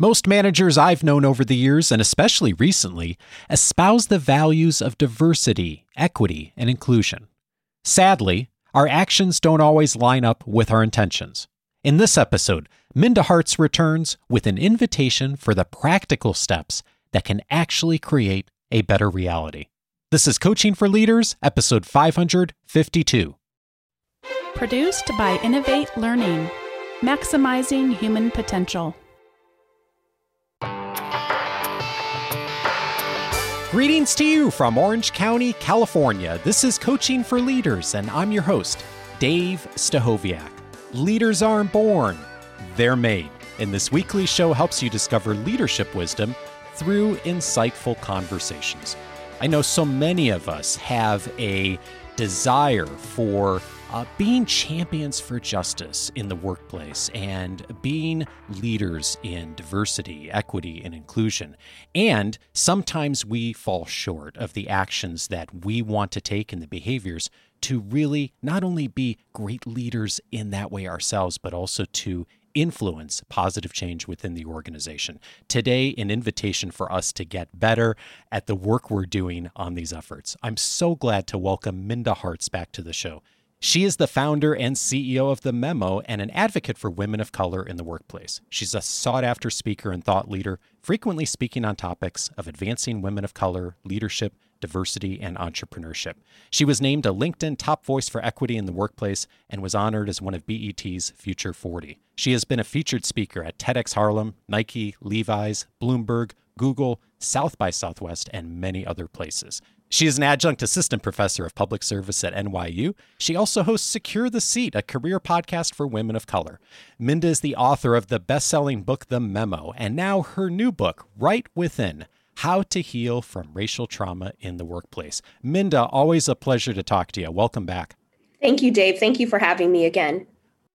Most managers I've known over the years, and especially recently, espouse the values of diversity, equity, and inclusion. Sadly, our actions don't always line up with our intentions. In this episode, Minda Harts returns with an invitation for the practical steps that can actually create a better reality. This is Coaching for Leaders, episode 552. Produced by Innovate Learning, maximizing human potential. Greetings to you from Orange County, California. This is Coaching for Leaders, and I'm your host, Dave Stachowiak. Leaders aren't born, they're made. And this weekly show helps you discover leadership wisdom through insightful conversations. I know so many of us have a desire for uh, being champions for justice in the workplace and being leaders in diversity, equity, and inclusion. And sometimes we fall short of the actions that we want to take and the behaviors to really not only be great leaders in that way ourselves, but also to influence positive change within the organization. Today, an invitation for us to get better at the work we're doing on these efforts. I'm so glad to welcome Minda Harts back to the show. She is the founder and CEO of The Memo and an advocate for women of color in the workplace. She's a sought after speaker and thought leader, frequently speaking on topics of advancing women of color, leadership, diversity, and entrepreneurship. She was named a LinkedIn top voice for equity in the workplace and was honored as one of BET's Future 40. She has been a featured speaker at TEDx Harlem, Nike, Levi's, Bloomberg, Google, South by Southwest, and many other places. She is an adjunct assistant professor of public service at NYU. She also hosts Secure the Seat, a career podcast for women of color. Minda is the author of the best selling book, The Memo, and now her new book, Right Within How to Heal from Racial Trauma in the Workplace. Minda, always a pleasure to talk to you. Welcome back. Thank you, Dave. Thank you for having me again.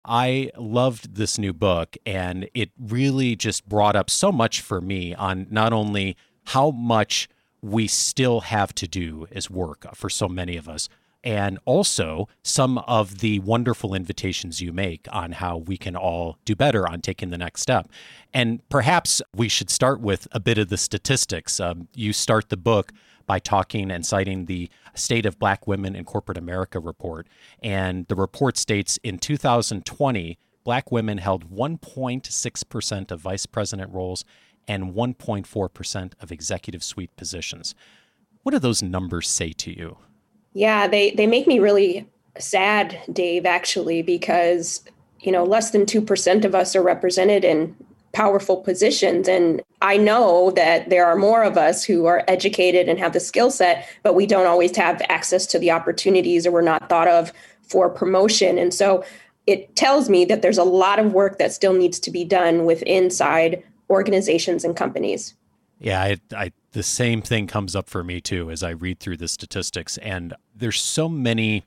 I loved this new book, and it really just brought up so much for me on not only how much we still have to do as work for so many of us. And also some of the wonderful invitations you make on how we can all do better on taking the next step. And perhaps we should start with a bit of the statistics. Um, you start the book by talking and citing the State of Black Women in Corporate America report. And the report states in 2020, Black women held 1.6% of vice president roles and 1.4% of executive suite positions. What do those numbers say to you? Yeah, they, they make me really sad, Dave, actually, because, you know, less than 2% of us are represented in powerful positions. And I know that there are more of us who are educated and have the skill set, but we don't always have access to the opportunities or we're not thought of for promotion. And so it tells me that there's a lot of work that still needs to be done with inside organizations and companies. Yeah, I, I, the same thing comes up for me too as I read through the statistics, and there's so many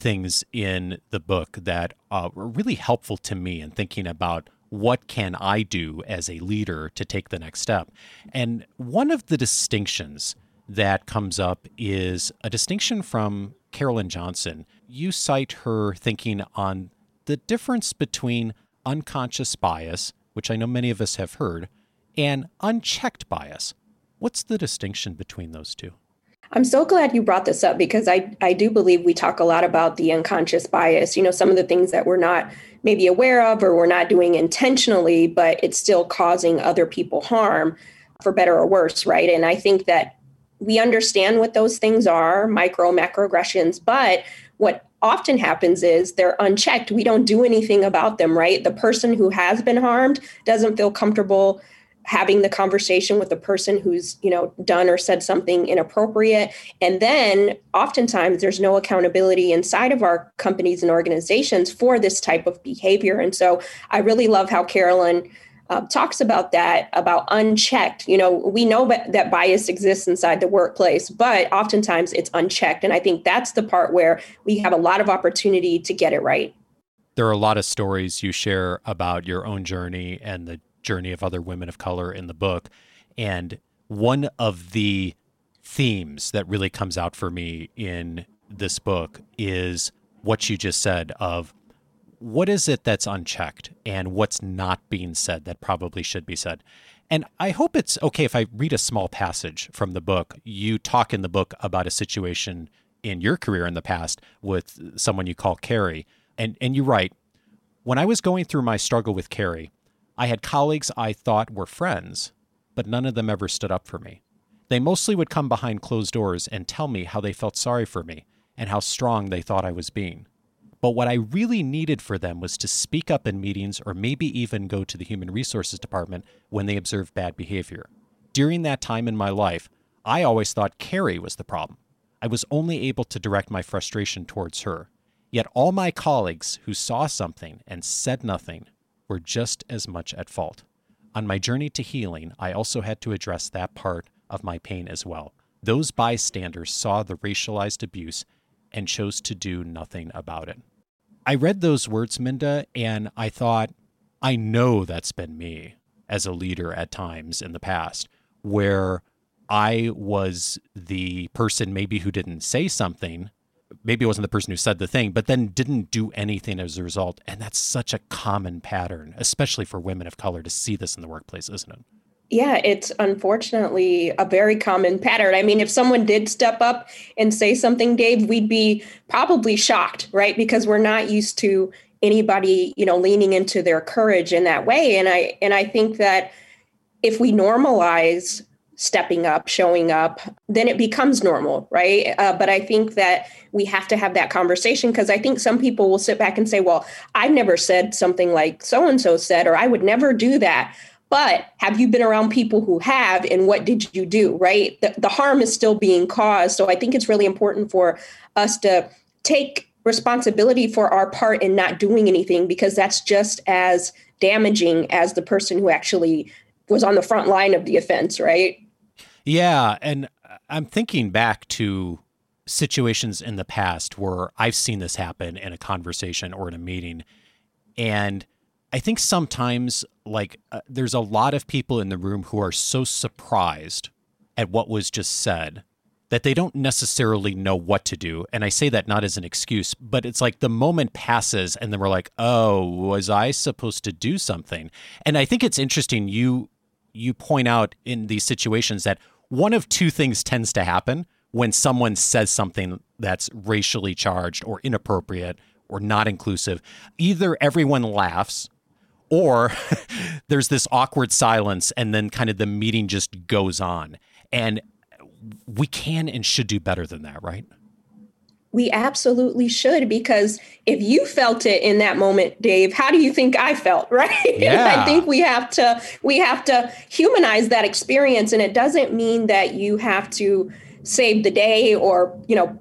things in the book that uh, are really helpful to me in thinking about what can I do as a leader to take the next step. And one of the distinctions that comes up is a distinction from Carolyn Johnson. You cite her thinking on the difference between unconscious bias which I know many of us have heard, and unchecked bias. What's the distinction between those two? I'm so glad you brought this up because I, I do believe we talk a lot about the unconscious bias, you know, some of the things that we're not maybe aware of or we're not doing intentionally, but it's still causing other people harm for better or worse, right? And I think that we understand what those things are, micro, macroaggressions, but what often happens is they're unchecked. We don't do anything about them, right? The person who has been harmed doesn't feel comfortable having the conversation with the person who's you know done or said something inappropriate and then oftentimes there's no accountability inside of our companies and organizations for this type of behavior and so i really love how carolyn uh, talks about that about unchecked. You know we know that bias exists inside the workplace but oftentimes it's unchecked. And i think that's the part where we have a lot of opportunity to get it right. There are a lot of stories you share about your own journey and the journey of other women of color in the book. And one of the themes that really comes out for me in this book is what you just said of what is it that's unchecked and what's not being said that probably should be said? And I hope it's okay if I read a small passage from the book. You talk in the book about a situation in your career in the past with someone you call Carrie. And, and you write, when I was going through my struggle with Carrie, I had colleagues I thought were friends, but none of them ever stood up for me. They mostly would come behind closed doors and tell me how they felt sorry for me and how strong they thought I was being. But what I really needed for them was to speak up in meetings or maybe even go to the human resources department when they observed bad behavior. During that time in my life, I always thought Carrie was the problem. I was only able to direct my frustration towards her. Yet all my colleagues who saw something and said nothing were just as much at fault. On my journey to healing, I also had to address that part of my pain as well. Those bystanders saw the racialized abuse and chose to do nothing about it. I read those words, Minda, and I thought, I know that's been me as a leader at times in the past where I was the person maybe who didn't say something. Maybe it wasn't the person who said the thing, but then didn't do anything as a result. And that's such a common pattern, especially for women of color to see this in the workplace, isn't it? Yeah, it's unfortunately a very common pattern. I mean, if someone did step up and say something, Dave, we'd be probably shocked, right? Because we're not used to anybody, you know, leaning into their courage in that way. And I and I think that if we normalize stepping up, showing up, then it becomes normal, right? Uh, but I think that we have to have that conversation because I think some people will sit back and say, well, I've never said something like so and so said, or I would never do that. But have you been around people who have, and what did you do, right? The, the harm is still being caused. So I think it's really important for us to take responsibility for our part in not doing anything because that's just as damaging as the person who actually was on the front line of the offense, right? Yeah. And I'm thinking back to situations in the past where I've seen this happen in a conversation or in a meeting. And I think sometimes, like, uh, there's a lot of people in the room who are so surprised at what was just said that they don't necessarily know what to do. And I say that not as an excuse, but it's like the moment passes and then we're like, "Oh, was I supposed to do something?" And I think it's interesting you you point out in these situations that one of two things tends to happen when someone says something that's racially charged or inappropriate or not inclusive. Either everyone laughs or there's this awkward silence and then kind of the meeting just goes on. And we can and should do better than that, right? We absolutely should because if you felt it in that moment, Dave, how do you think I felt, right? Yeah. I think we have to we have to humanize that experience and it doesn't mean that you have to save the day or, you know,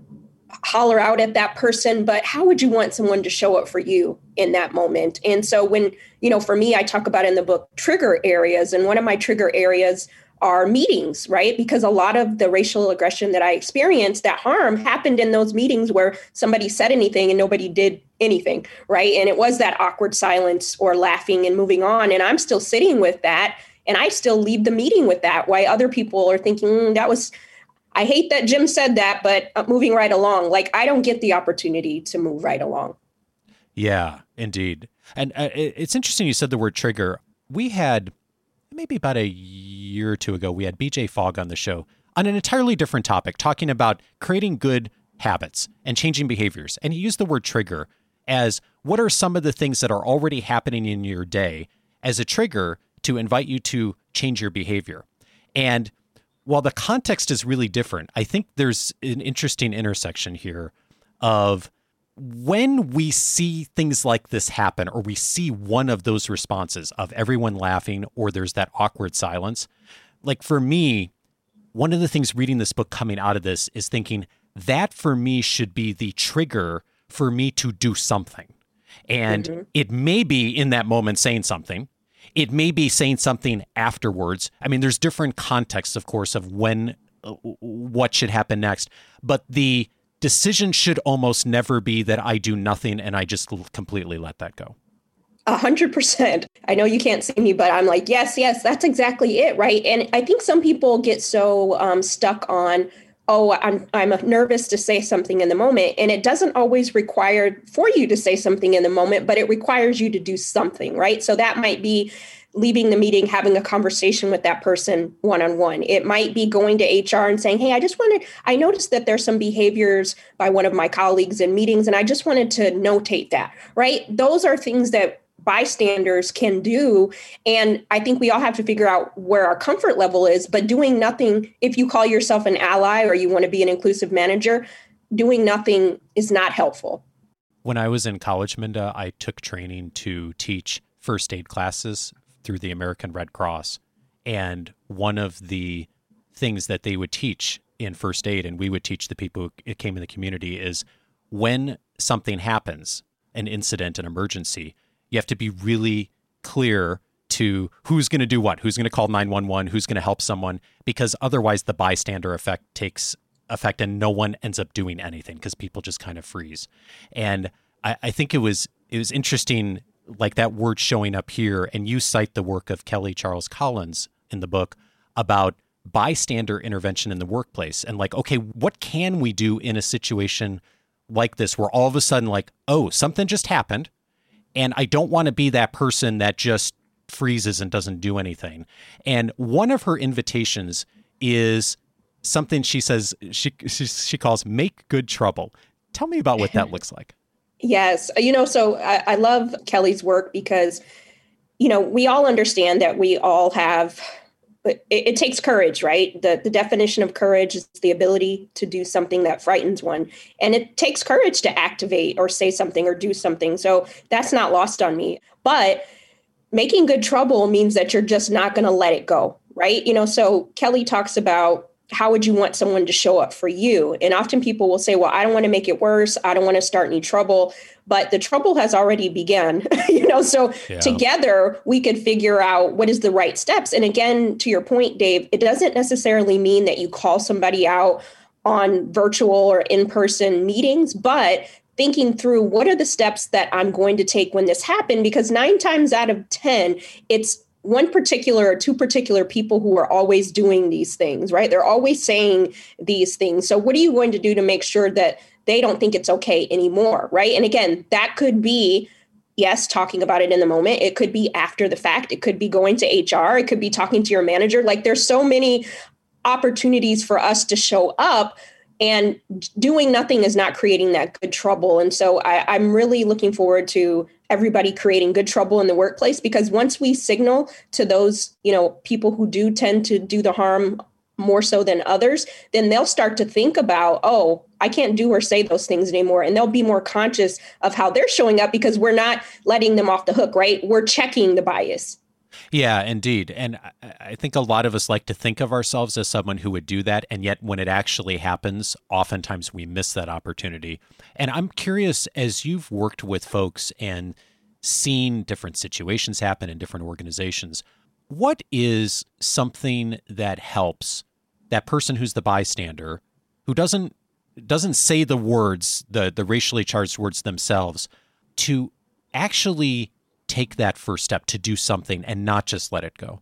holler out at that person, but how would you want someone to show up for you in that moment? And so when, you know, for me, I talk about in the book trigger areas, and one of my trigger areas are meetings, right? Because a lot of the racial aggression that I experienced, that harm happened in those meetings where somebody said anything and nobody did anything, right? And it was that awkward silence or laughing and moving on. And I'm still sitting with that. And I still leave the meeting with that, why other people are thinking mm, that was I hate that Jim said that, but uh, moving right along, like I don't get the opportunity to move right along. Yeah, indeed. And uh, it's interesting you said the word trigger. We had maybe about a year or two ago, we had BJ Fogg on the show on an entirely different topic, talking about creating good habits and changing behaviors. And he used the word trigger as what are some of the things that are already happening in your day as a trigger to invite you to change your behavior. And while the context is really different, I think there's an interesting intersection here of when we see things like this happen, or we see one of those responses of everyone laughing, or there's that awkward silence. Like for me, one of the things reading this book coming out of this is thinking that for me should be the trigger for me to do something. And mm-hmm. it may be in that moment saying something, it may be saying something afterwards. I mean, there's different contexts, of course, of when uh, what should happen next, but the decision should almost never be that I do nothing and I just completely let that go. A hundred percent. I know you can't see me, but I'm like, yes, yes, that's exactly it, right? And I think some people get so um, stuck on oh i'm i'm nervous to say something in the moment. And it doesn't always require for you to say something in the moment but it requires you to do something right? So that might be leaving the meeting having a conversation with that person one on one it might be going to hr and saying hey i just wanted i noticed that there's some behaviors by one of my colleagues in meetings and i just wanted to notate that right? Those are things that bystanders can do. And I think we all have to figure out where our comfort level is. But doing nothing, if you call yourself an ally or you want to be an inclusive manager, doing nothing is not helpful. When I was in college, Minda, I took training to teach first aid classes through the American Red Cross. And one of the things that they would teach in first aid, and we would teach the people who came in the community, is when something happens, an incident, an emergency, you have to be really clear to who's going to do what, who's going to call 911, who's going to help someone, because otherwise the bystander effect takes effect and no one ends up doing anything because people just kind of freeze. And I, I think it was it was interesting, like that word showing up here, and you cite the work of Kelly Charles Collins in the book about bystander intervention in the workplace and like, okay, what can we do in a situation like this where all of a sudden, like, oh, something just happened and I don't want to be that person that just freezes and doesn't do anything. And one of her invitations is something she says she she, she calls make good trouble. Tell me about what that looks like. Yes, you know, so I, I love Kelly's work because you know we all understand that we all have it, it, takes courage, right? The the definition of courage is the ability to do something that frightens one, and it takes courage to activate or say something or do something. So that's not lost on me. But making good trouble means that you're just not going to let it go, right? You know, so Kelly talks about how would you want someone to show up for you? And often people will say, well, I don't want to make it worse. I don't want to start any trouble. But the trouble has already begun, you know, so yeah. together we could figure out what is the right steps. And again, to your point, Dave, it doesn't necessarily mean that you call somebody out on virtual or in-person meetings, but thinking through what are the steps that I'm going to take when this happened because 9 times out of 10 it's one particular or two particular people who are always doing these things, right? They're always saying these things. So, what are you going to do to make sure that they don't think it's okay anymore, right? And again, that could be yes, talking about it in the moment. It could be after the fact. It could be going to HR. It could be talking to your manager. Like, there's so many opportunities for us to show up and doing nothing is not creating that good trouble. And so I, am really looking forward to everybody creating good trouble in the workplace because once we signal to those you know people who do tend to do the harm more so than others then they'll start to think about oh i can't do or say those things anymore. And they'll be more conscious of how they're showing up because we're not letting them off the hook right? We're checking the bias yeah, indeed. And I think a lot of us like to think of ourselves as someone who would do that. And yet, when it actually happens, oftentimes we miss that opportunity. And I'm curious, as you've worked with folks and seen different situations happen in different organizations, what is something that helps that person who's the bystander who doesn't doesn't say the words the the racially charged words themselves to actually take that first step to do something and not just let it go?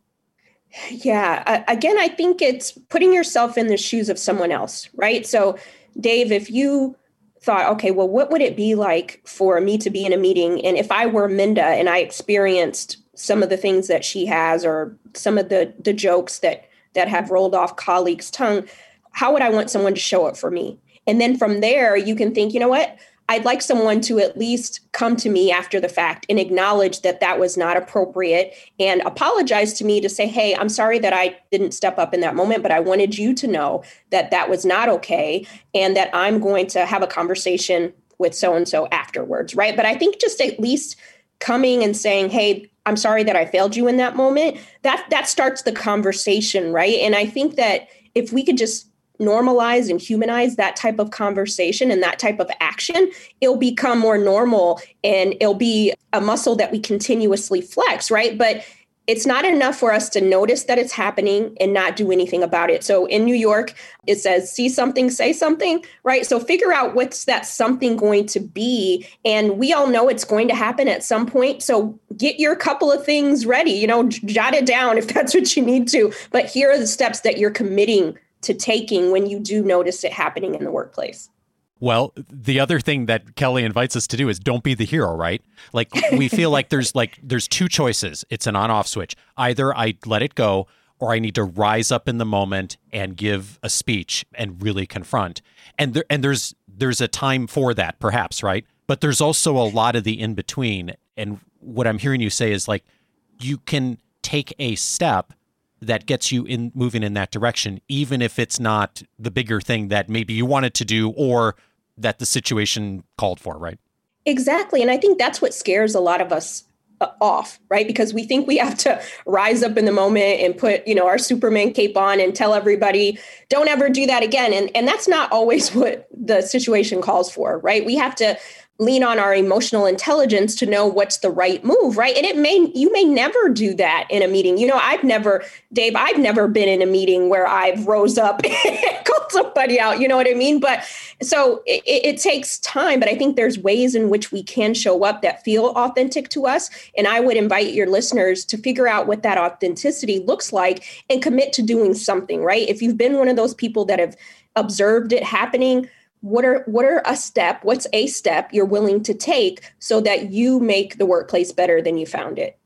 Yeah. Again, I think it's putting yourself in the shoes of someone else, right? So, Dave, if you thought, okay, well, what would it be like for me to be in a meeting? And if I were Minda and I experienced some of the things that she has or some of the the jokes that that have rolled off colleagues' tongue, how would I want someone to show up for me? And then from there, you can think, you know what? I'd like someone to at least come to me after the fact and acknowledge that that was not appropriate and apologize to me to say, hey, I'm sorry that I didn't step up in that moment, but I wanted you to know that that was not okay and that I'm going to have a conversation with so and so afterwards, right? But I think just at least coming and saying, hey, I'm sorry that I failed you in that moment, that that starts the conversation, right? And I think that if we could just normalize and humanize that type of conversation and that type of action, it'll become more normal and it'll be a muscle that we continuously flex, right? But it's not enough for us to notice that it's happening and not do anything about it. So in New York, it says, see something, say something, right? So figure out what's that something going to be. And we all know it's going to happen at some point. So get your couple of things ready, you know, jot it down if that's what you need to. But here are the steps that you're committing to taking when you do notice it happening in the workplace. Well, the other thing that Kelly invites us to do is don't be the hero, right? Like we feel like there's like there's two choices. It's an on-off switch. Either I let it go or I need to rise up in the moment and give a speech and really confront. And there and there's there's a time for that perhaps, right? But there's also a lot of the in between and what I'm hearing you say is like you can take a step that gets you in moving in that direction even if it's not the bigger thing that maybe you wanted to do or that the situation called for, right? Exactly. And I think that's what scares a lot of us uh, off, right? Because we think we have to rise up in the moment and put, you know, our Superman cape on and tell everybody, don't ever do that again. And and that's not always what the situation calls for, right? We have to lean on our emotional intelligence to know what's the right move right? And it may you may never do that in a meeting. You know i've never dave i've never been in a meeting where i've rose up and called somebody out you know what i mean? But so it, it, takes time but i think there's ways in which we can show up that feel authentic to us. And i would invite your listeners to figure out what that authenticity looks like and commit to doing something right? If you've been one of those people that have observed it happening what are what are a step what's a step you're willing to take so that you make the workplace better than you found it?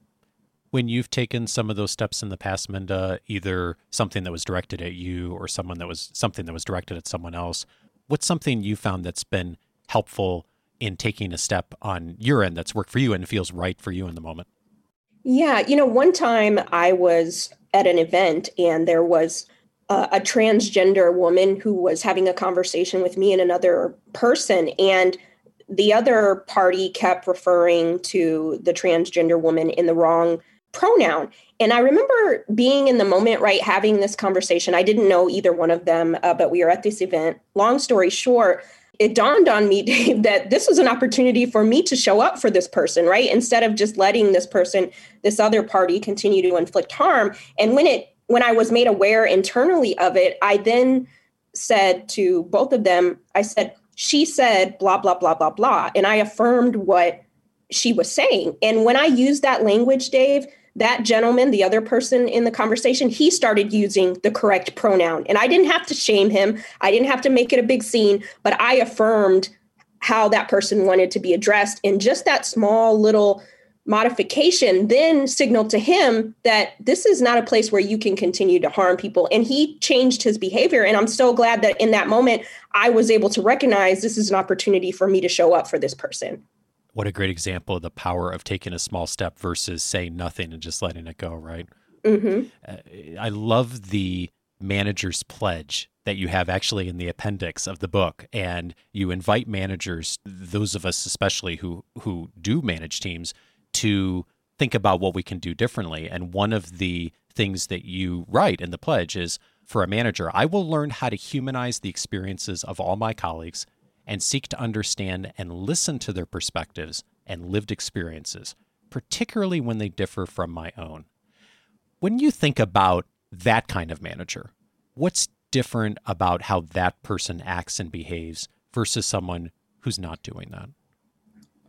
When you've taken some of those steps in the past minda either something that was directed at you or someone that was something that was directed at someone else what's something you found that's been helpful in taking a step on your end that's worked for you and feels right for you in the moment? Yeah you know one time i was at an event and there was a transgender woman who was having a conversation with me and another person and the other party kept referring to the transgender woman in the wrong pronoun. And i remember being in the moment right having this conversation. I didn't know either one of them uh, but we were at this event. Long story short it dawned on me Dave, that this was an opportunity for me to show up for this person right? Instead of just letting this person this other party continue to inflict harm. And when it when I was made aware internally of it, I then said to both of them, I said, she said blah, blah, blah, blah, blah. And I affirmed what she was saying. And when I used that language, Dave, that gentleman, the other person in the conversation, he started using the correct pronoun. And I didn't have to shame him, I didn't have to make it a big scene, but I affirmed how that person wanted to be addressed. And just that small little modification then signaled to him that this is not a place where you can continue to harm people. And he changed his behavior. And I'm so glad that in that moment, I was able to recognize this is an opportunity for me to show up for this person. What a great example of the power of taking a small step versus saying nothing and just letting it go, right? Mm-hmm. Uh, I love the manager's pledge that you have actually in the appendix of the book and you invite managers those of us especially who who do manage teams to think about what we can do differently. And one of the things that you write in the pledge is for a manager, I will learn how to humanize the experiences of all my colleagues and seek to understand and listen to their perspectives and lived experiences, particularly when they differ from my own. When you think about that kind of manager, what's different about how that person acts and behaves versus someone who's not doing that?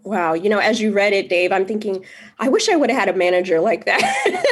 Wow. You know, as you read it, Dave, I'm thinking, I wish I would have had a manager like that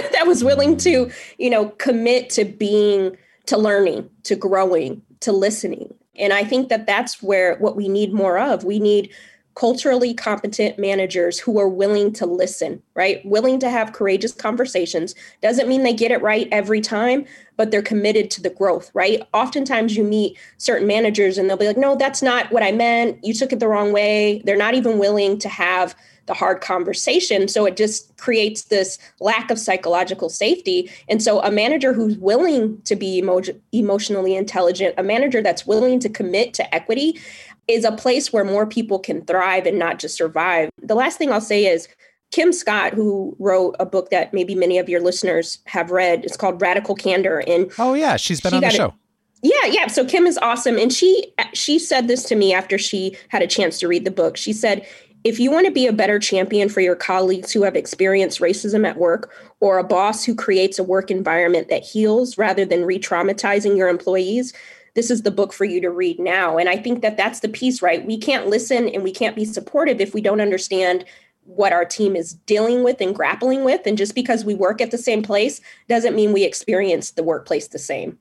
that was willing to, you know, commit to being, to learning, to growing, to listening. And I think that that's where what we need more of. We need culturally competent managers who are willing to listen, right? Willing to have courageous conversations. Doesn't mean they get it right every time, but they're committed to the growth, right? Oftentimes you meet certain managers and they'll be like, no, that's not what I meant. You took it the wrong way. They're not even willing to have the hard conversation. So it just creates this lack of psychological safety. And so a manager who's willing to be emo- emotionally intelligent, a manager that's willing to commit to equity, is a place where more people can thrive and not just survive. The last thing I'll say is Kim Scott, who wrote a book that maybe many of your listeners have read, it's called Radical Candor. And oh yeah, she's been she on the show. yeah, yeah. So Kim is awesome, and she she said this to me after she had a chance to read the book. She said, "If you want to be a better champion for your colleagues who have experienced racism at work, or a boss who creates a work environment that heals rather than re-traumatizing your employees." This is the book for you to read now. And I think that that's the piece, right? We can't listen and we can't be supportive if we don't understand what our team is dealing with and grappling with. And just because we work at the same place doesn't mean we experience the workplace the same.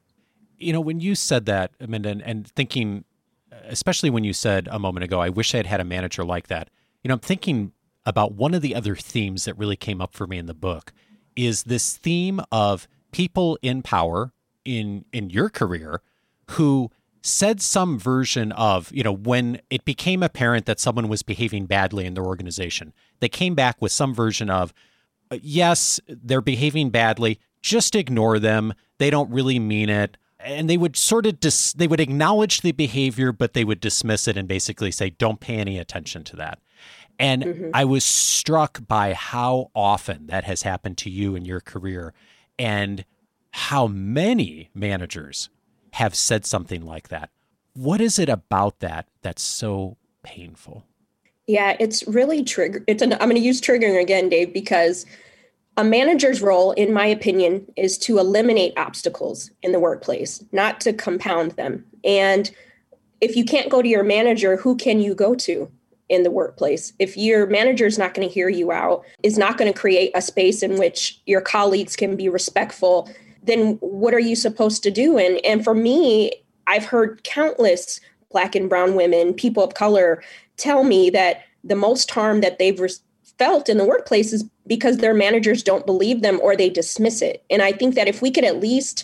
You know, when you said that, Minda, and, and thinking, especially when you said a moment ago, I wish I had had a manager like that. You know, I'm thinking about one of the other themes that really came up for me in the book is this theme of people in power in in your career who said some version of, you know, when it became apparent that someone was behaving badly in their organization, they came back with some version of, uh, yes, they're behaving badly, just ignore them. They don't really mean it. And they would sort of dis- they would acknowledge the behavior, but they would dismiss it and basically say, don't pay any attention to that. And mm-hmm. I was struck by how often that has happened to you in your career and how many managers have said something like that. What is it about that that's so painful? Yeah, it's really trigger. It's an, I'm going to use triggering again, Dave, because a manager's role, in my opinion, is to eliminate obstacles in the workplace, not to compound them. And if you can't go to your manager, who can you go to in the workplace? If your manager is not going to hear you out, is not going to create a space in which your colleagues can be respectful then what are you supposed to do? And and for me, I've heard countless black and brown women, people of color, tell me that the most harm that they've re- felt in the workplace is because their managers don't believe them or they dismiss it. And I think that if we could at least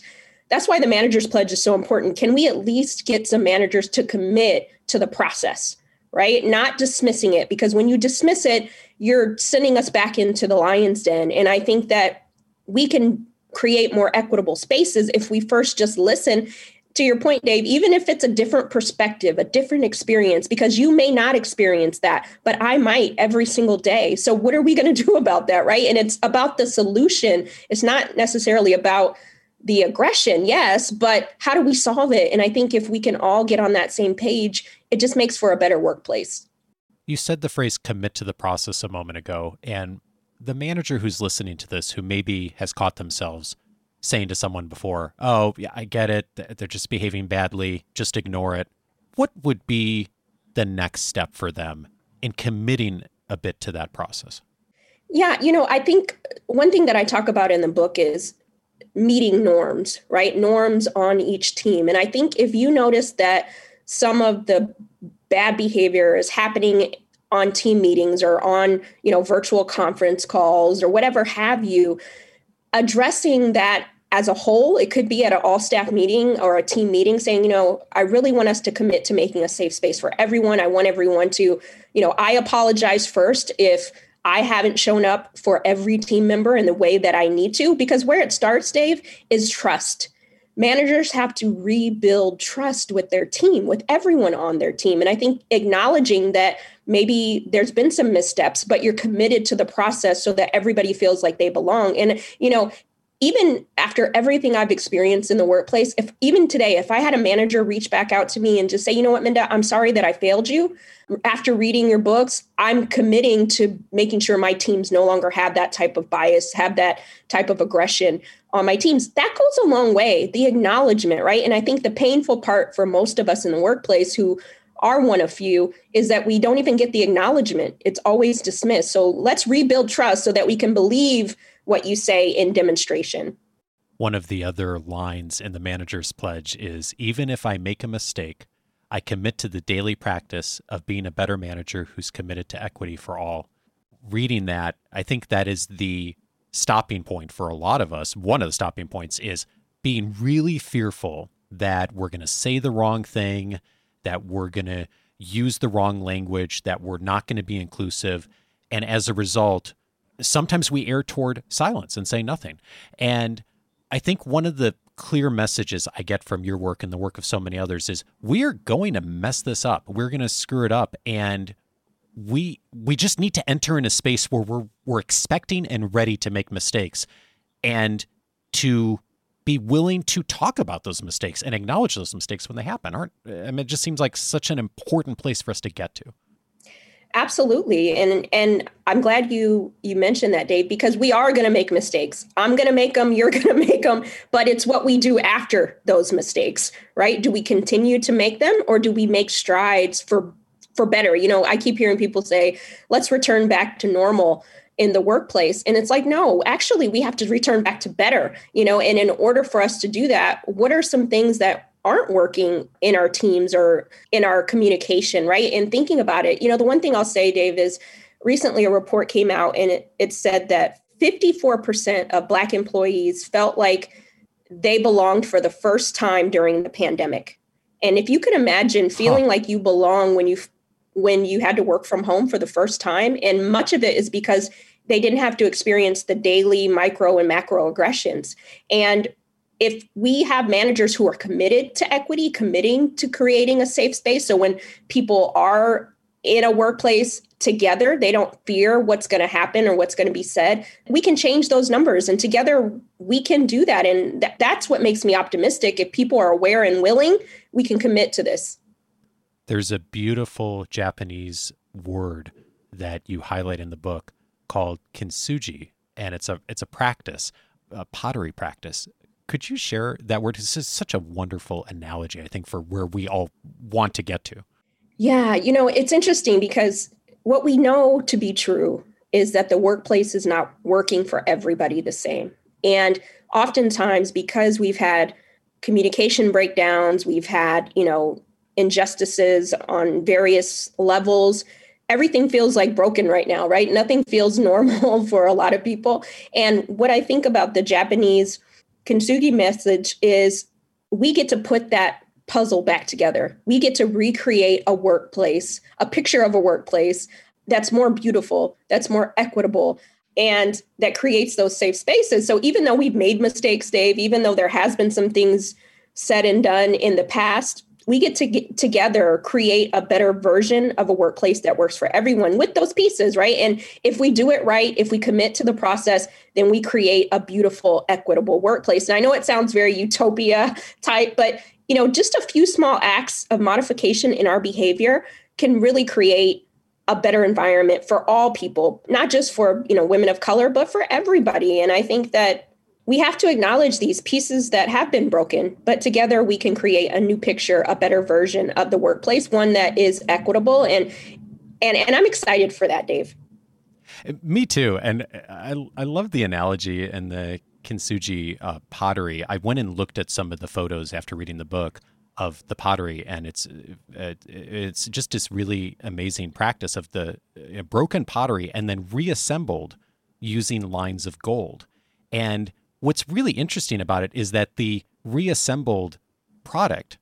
that's why the manager's pledge is so important. Can we at least get some managers to commit to the process, right? Not dismissing it because when you dismiss it, you're sending us back into the lion's den. And I think that we can create more equitable spaces if we first just listen to your point, Dave, even if it's a different perspective, a different experience, because you may not experience that, but I might every single day. So, what are we going to do about that? Right. And it's about the solution. It's not necessarily about the aggression, yes, but how do we solve it? And I think if we can all get on that same page, it just makes for a better workplace. You said the phrase commit to the process a moment ago. And the manager who's listening to this, who maybe has caught themselves saying to someone before, Oh, yeah, I get it. They're just behaving badly. Just ignore it. What would be the next step for them in committing a bit to that process? Yeah, you know, I think one thing that I talk about in the book is meeting norms, right? Norms on each team. And I think if you notice that some of the bad behavior is happening on team meetings or on you know virtual conference calls or whatever have you addressing that as a whole. It could be at an all staff meeting or a team meeting saying you know i really want us to commit to making a safe space for everyone. I want everyone to you know i apologize first if i haven't shown up for every team member in the way that i need to because where it starts dave is trust managers have to rebuild trust with their team, with everyone on their team. And I think acknowledging that maybe there's been some missteps, but you're committed to the process so that everybody feels like they belong. And, you know, even after everything I've experienced in the workplace, if even today, if I had a manager reach back out to me and just say, you know what, Minda, I'm sorry that I failed you. After reading your books, I'm committing to making sure my teams no longer have that type of bias, have that type of aggression on my teams. That goes a long way, the acknowledgement, right? And I think the painful part for most of us in the workplace who are one of few is that we don't even get the acknowledgement. It's always dismissed. So let's rebuild trust so that we can believe what you say in demonstration. One of the other lines in the manager's pledge is even if I make a mistake, I commit to the daily practice of being a better manager who's committed to equity for all. Reading that, I think that is the stopping point for a lot of us. One of the stopping points is being really fearful that we're going to say the wrong thing, that we're going to use the wrong language, that we're not going to be inclusive. And as a result, sometimes we err toward silence and say nothing. And I think one of the clear messages I get from your work and the work of so many others is we're going to mess this up. We're going to screw it up and we we just need to enter in a space where we're we're expecting and ready to make mistakes and to be willing to talk about those mistakes and acknowledge those mistakes when they happen. Aren't I mean it just seems like such an important place for us to get to. Absolutely. And and I'm glad you you mentioned that Dave because we are going to make mistakes. I'm going to make them, you're going to make them, but it's what we do after those mistakes, right? Do we continue to make them or do we make strides for for better? You know, I keep hearing people say, "Let's return back to normal." in the workplace and it's like no actually we have to return back to better you know and in order for us to do that what are some things that aren't working in our teams or in our communication right and thinking about it you know the one thing i'll say dave is recently a report came out and it, it said that 54% of black employees felt like they belonged for the first time during the pandemic and if you can imagine feeling huh. like you belong when you when you had to work from home for the first time and much of it is because they didn't have to experience the daily micro and macro aggressions. And if we have managers who are committed to equity, committing to creating a safe space, so when people are in a workplace together, they don't fear what's going to happen or what's going to be said, we can change those numbers. And together we can do that. And th- that's what makes me optimistic. If people are aware and willing, we can commit to this. There's a beautiful Japanese word that you highlight in the book called kintsugi, and it's a it's a practice, a pottery practice. Could you share that word? This is such a wonderful analogy, I think, for where we all want to get to. Yeah, you know, it's interesting because what we know to be true is that the workplace is not working for everybody the same. And oftentimes, because we've had communication breakdowns, we've had, you know, injustices on various levels, everything feels like broken right now, right? Nothing feels normal for a lot of people. And what I think about the Japanese kintsugi message is we get to put that puzzle back together. We get to recreate a workplace, a picture of a workplace that's more beautiful, that's more equitable, and that creates those safe spaces. So even though we've made mistakes, Dave, even though there has been some things said and done in the past, we get to get together create a better version of a workplace that works for everyone with those pieces right? And if we do it right if we commit to the process then we create a beautiful equitable workplace. And i know it sounds very utopia type but you know just a few small acts of modification in our behavior can really create a better environment for all people not just for you know women of color but for everybody. And i think that we have to acknowledge these pieces that have been broken, but together we can create a new picture, a better version of the workplace, one that is equitable and and and I'm excited for that, Dave. Me too, and I I love the analogy and the kintsugi uh, pottery. I went and looked at some of the photos after reading the book of the pottery, and it's uh, it's just this really amazing practice of the uh, broken pottery and then reassembled using lines of gold. And what's really interesting about it is that the reassembled product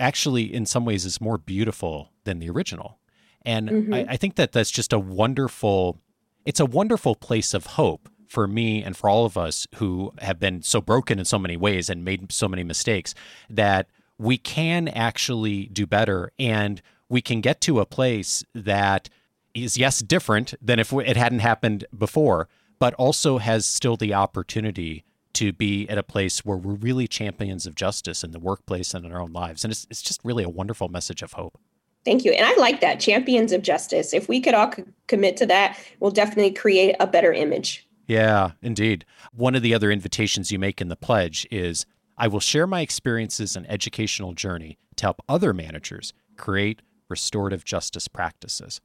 actually, in some ways, is more beautiful than the original. And mm-hmm. I, I think that that's just a wonderful, it's a wonderful place of hope for me and for all of us who have been so broken in so many ways and made so many mistakes that we can actually do better and we can get to a place that is yes different than if it hadn't happened before but also has still the opportunity to be at a place where we're really champions of justice in the workplace and in our own lives. And it's, it's just really a wonderful message of hope. Thank you. And I like that champions of justice. If we could all c- commit to that, we'll definitely create a better image. Yeah, indeed. One of the other invitations you make in the pledge is I will share my experiences and educational journey to help other managers create restorative justice practices.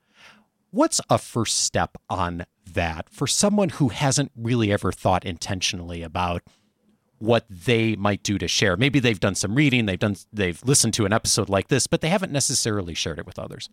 What's a first step on that for someone who hasn't really ever thought intentionally about what they might do to share? Maybe they've done some reading, they've done they've listened to an episode like this, but they haven't necessarily shared it with others.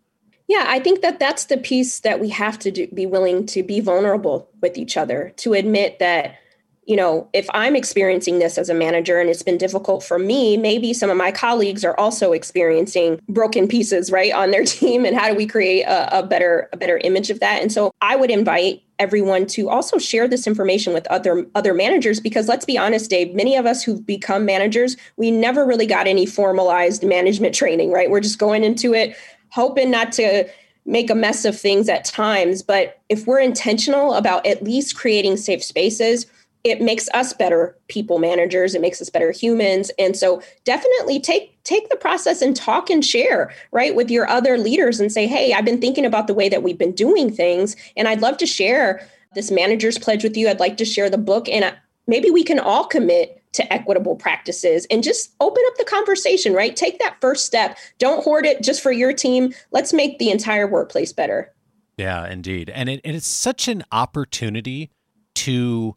Yeah, I think that that's the piece that we have to do, be willing to be vulnerable with each other, to admit that you know, if I'm experiencing this as a manager and it's been difficult for me, maybe some of my colleagues are also experiencing broken pieces, right, on their team. And how do we create a, a better a better image of that? And so I would invite everyone to also share this information with other other managers because let's be honest Dave many of us who've become managers we never really got any formalized management training right we're just going into it hoping not to make a mess of things at times but if we're intentional about at least creating safe spaces it makes us better people managers it makes us better humans. And so definitely take take the process and talk and share right with your other leaders and say hey i've been thinking about the way that we've been doing things and i'd love to share this manager's pledge with you. I'd like to share the book and uh, maybe we can all commit to equitable practices and just open up the conversation right? Take that first step. Don't hoard it just for your team. Let's make the entire workplace better. Yeah, indeed. And, it, and it's such an opportunity to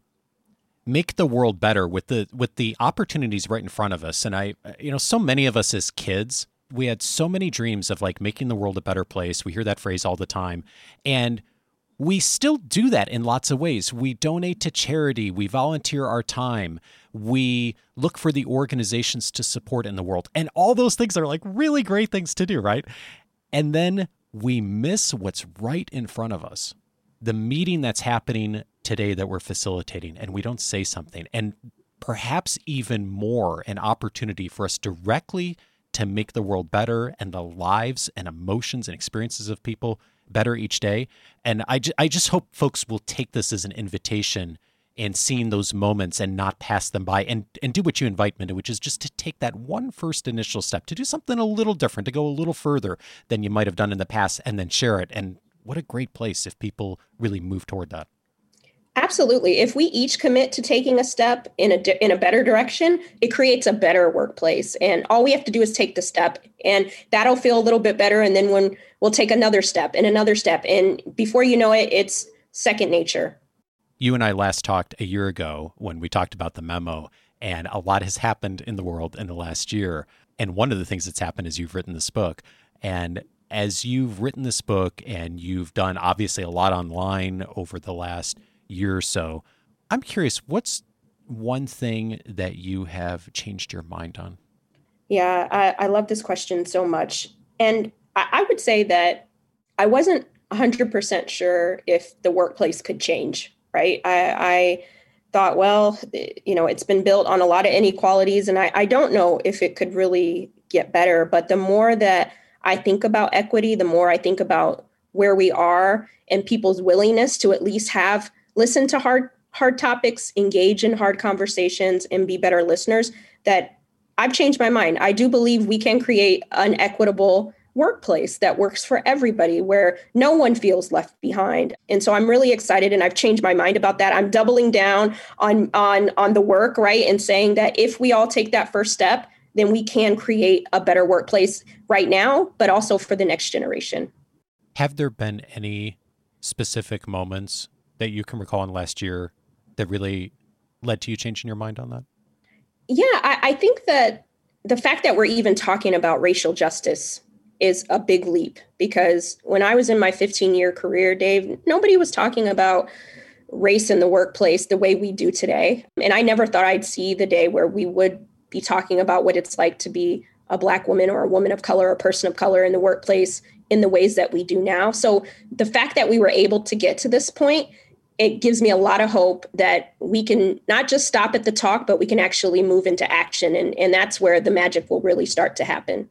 make the world better with the with the opportunities right in front of us. And i you know so many of us as kids we had so many dreams of like making the world a better place. We hear that phrase all the time. And we still do that in lots of ways. We donate to charity. We volunteer our time. We look for the organizations to support in the world. And all those things are like really great things to do right? And then we miss what's right in front of us. The meeting that's happening today that we're facilitating and we don't say something. And perhaps even more an opportunity for us directly to make the world better and the lives and emotions and experiences of people better each day. And I, ju- I just hope folks will take this as an invitation and seeing those moments and not pass them by and and do what you invite me to which is just to take that one first initial step to do something a little different to go a little further than you might have done in the past and then share it. And what a great place if people really move toward that Absolutely. If we each commit to taking a step in a in a better direction, it creates a better workplace. And all we have to do is take the step, and that'll feel a little bit better. And then when we'll take another step and another step, and before you know it, it's second nature. You and I last talked a year ago when we talked about the memo, and a lot has happened in the world in the last year. And one of the things that's happened is you've written this book, and as you've written this book, and you've done obviously a lot online over the last year or so. I'm curious, what's one thing that you have changed your mind on? Yeah, I, I love this question so much. And I, I would say that I wasn't 100% sure if the workplace could change, right? I, I thought, well, you know, it's been built on a lot of inequalities, and I, I don't know if it could really get better. But the more that I think about equity, the more I think about where we are and people's willingness to at least have listen to hard hard topics, engage in hard conversations, and be better listeners, that I've changed my mind. I do believe we can create an equitable workplace that works for everybody where no one feels left behind. And so I'm really excited and I've changed my mind about that. I'm doubling down on on on the work, right? And saying that if we all take that first step, then we can create a better workplace right now, but also for the next generation. Have there been any specific moments that you can recall in last year that really led to you changing your mind on that? Yeah, I, I think that the fact that we're even talking about racial justice is a big leap because when I was in my 15 year career, Dave, nobody was talking about race in the workplace the way we do today. And I never thought I'd see the day where we would be talking about what it's like to be a Black woman or a woman of color or a person of color in the workplace in the ways that we do now. So the fact that we were able to get to this point it gives me a lot of hope that we can not just stop at the talk, but we can actually move into action. And, and that's where the magic will really start to happen.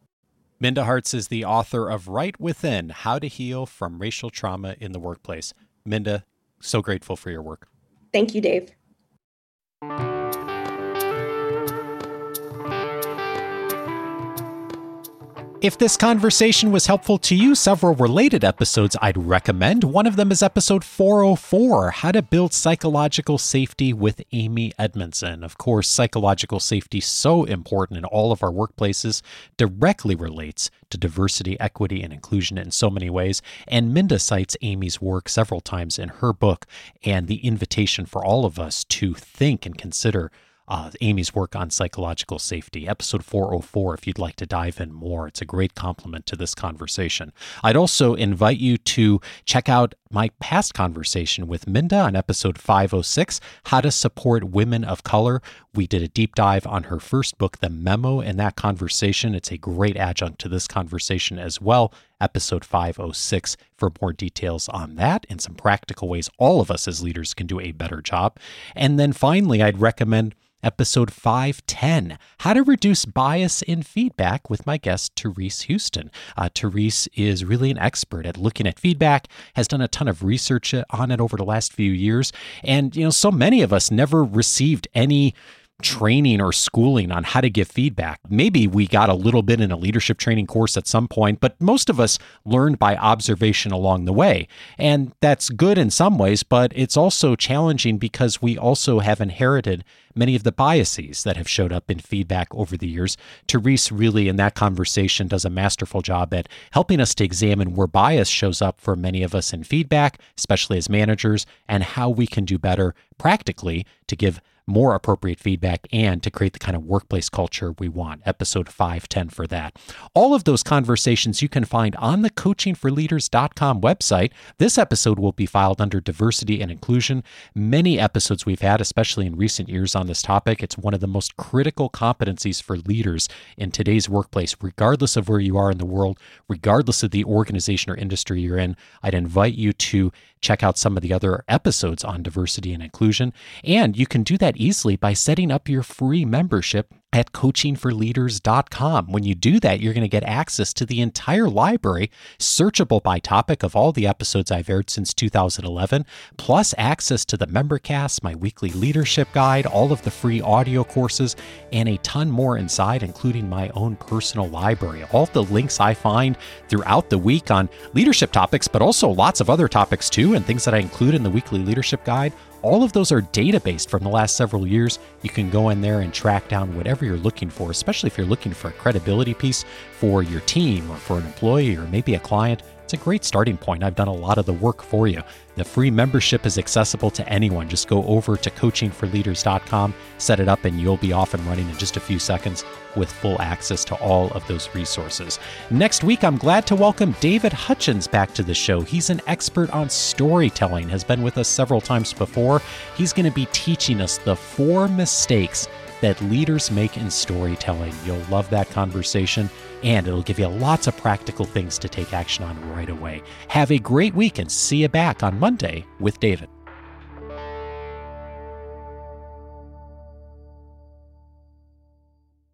Minda Harts is the author of Right Within How to Heal from Racial Trauma in the Workplace. Minda, so grateful for your work. Thank you, Dave. If this conversation was helpful to you, several related episodes I'd recommend. One of them is episode 404 How to Build Psychological Safety with Amy Edmondson. Of course, psychological safety, so important in all of our workplaces, directly relates to diversity, equity, and inclusion in so many ways. And Minda cites Amy's work several times in her book and the invitation for all of us to think and consider uh, Amy's work on psychological safety, episode 404, if you'd like to dive in more. It's a great complement to this conversation. I'd also invite you to check out my past conversation with Minda on episode 506, How to Support Women of Color. We did a deep dive on her first book, The Memo, in that conversation. It's a great adjunct to this conversation as well. Episode 506 for more details on that and some practical ways all of us as leaders can do a better job. And then finally, I'd recommend episode 510 How to Reduce Bias in Feedback with my guest, Therese Huston. Uh, Therese is really an expert at looking at feedback, has done a ton of research uh, on it over the last few years. And, you know, so many of us never received any training or schooling on how to give feedback. Maybe we got a little bit in a leadership training course at some point, but most of us learned by observation along the way. And that's good in some ways, but it's also challenging because we also have inherited many of the biases that have showed up in feedback over the years. Therese really, in that conversation, does a masterful job at helping us to examine where bias shows up for many of us in feedback, especially as managers, and how we can do better practically to give more appropriate feedback and to create the kind of workplace culture we want. Episode 510 for that. All of those conversations you can find on the coachingforleaders.com website. This episode will be filed under diversity and inclusion. Many episodes we've had, especially in recent years on this topic, it's one of the most critical competencies for leaders in today's workplace, regardless of where you are in the world, regardless of the organization or industry you're in. I'd invite you to check out some of the other episodes on diversity and inclusion. And you can do that easily by setting up your free membership at coachingforleaders.com. When you do that, you're going to get access to the entire library, searchable by topic of all the episodes I've aired since 2011, plus access to the membercast, my weekly leadership guide, all of the free audio courses, and a ton more inside, including my own personal library. All the links I find throughout the week on leadership topics, but also lots of other topics too, and things that I include in the weekly leadership guide all of those are data based from the last several years. You can go in there and track down whatever you're looking for, especially if you're looking for a credibility piece for your team or for an employee or maybe a client. It's a great starting point. I've done a lot of the work for you. The free membership is accessible to anyone. Just go over to coachingforleaders.com, set it up, and you'll be off and running in just a few seconds with full access to all of those resources. Next week, I'm glad to welcome David Hutchens back to the show. He's an expert on storytelling, has been with us several times before. He's going to be teaching us the four mistakes that leaders make in storytelling. You'll love that conversation, and it'll give you lots of practical things to take action on right away. Have a great week and see you back on Monday with David.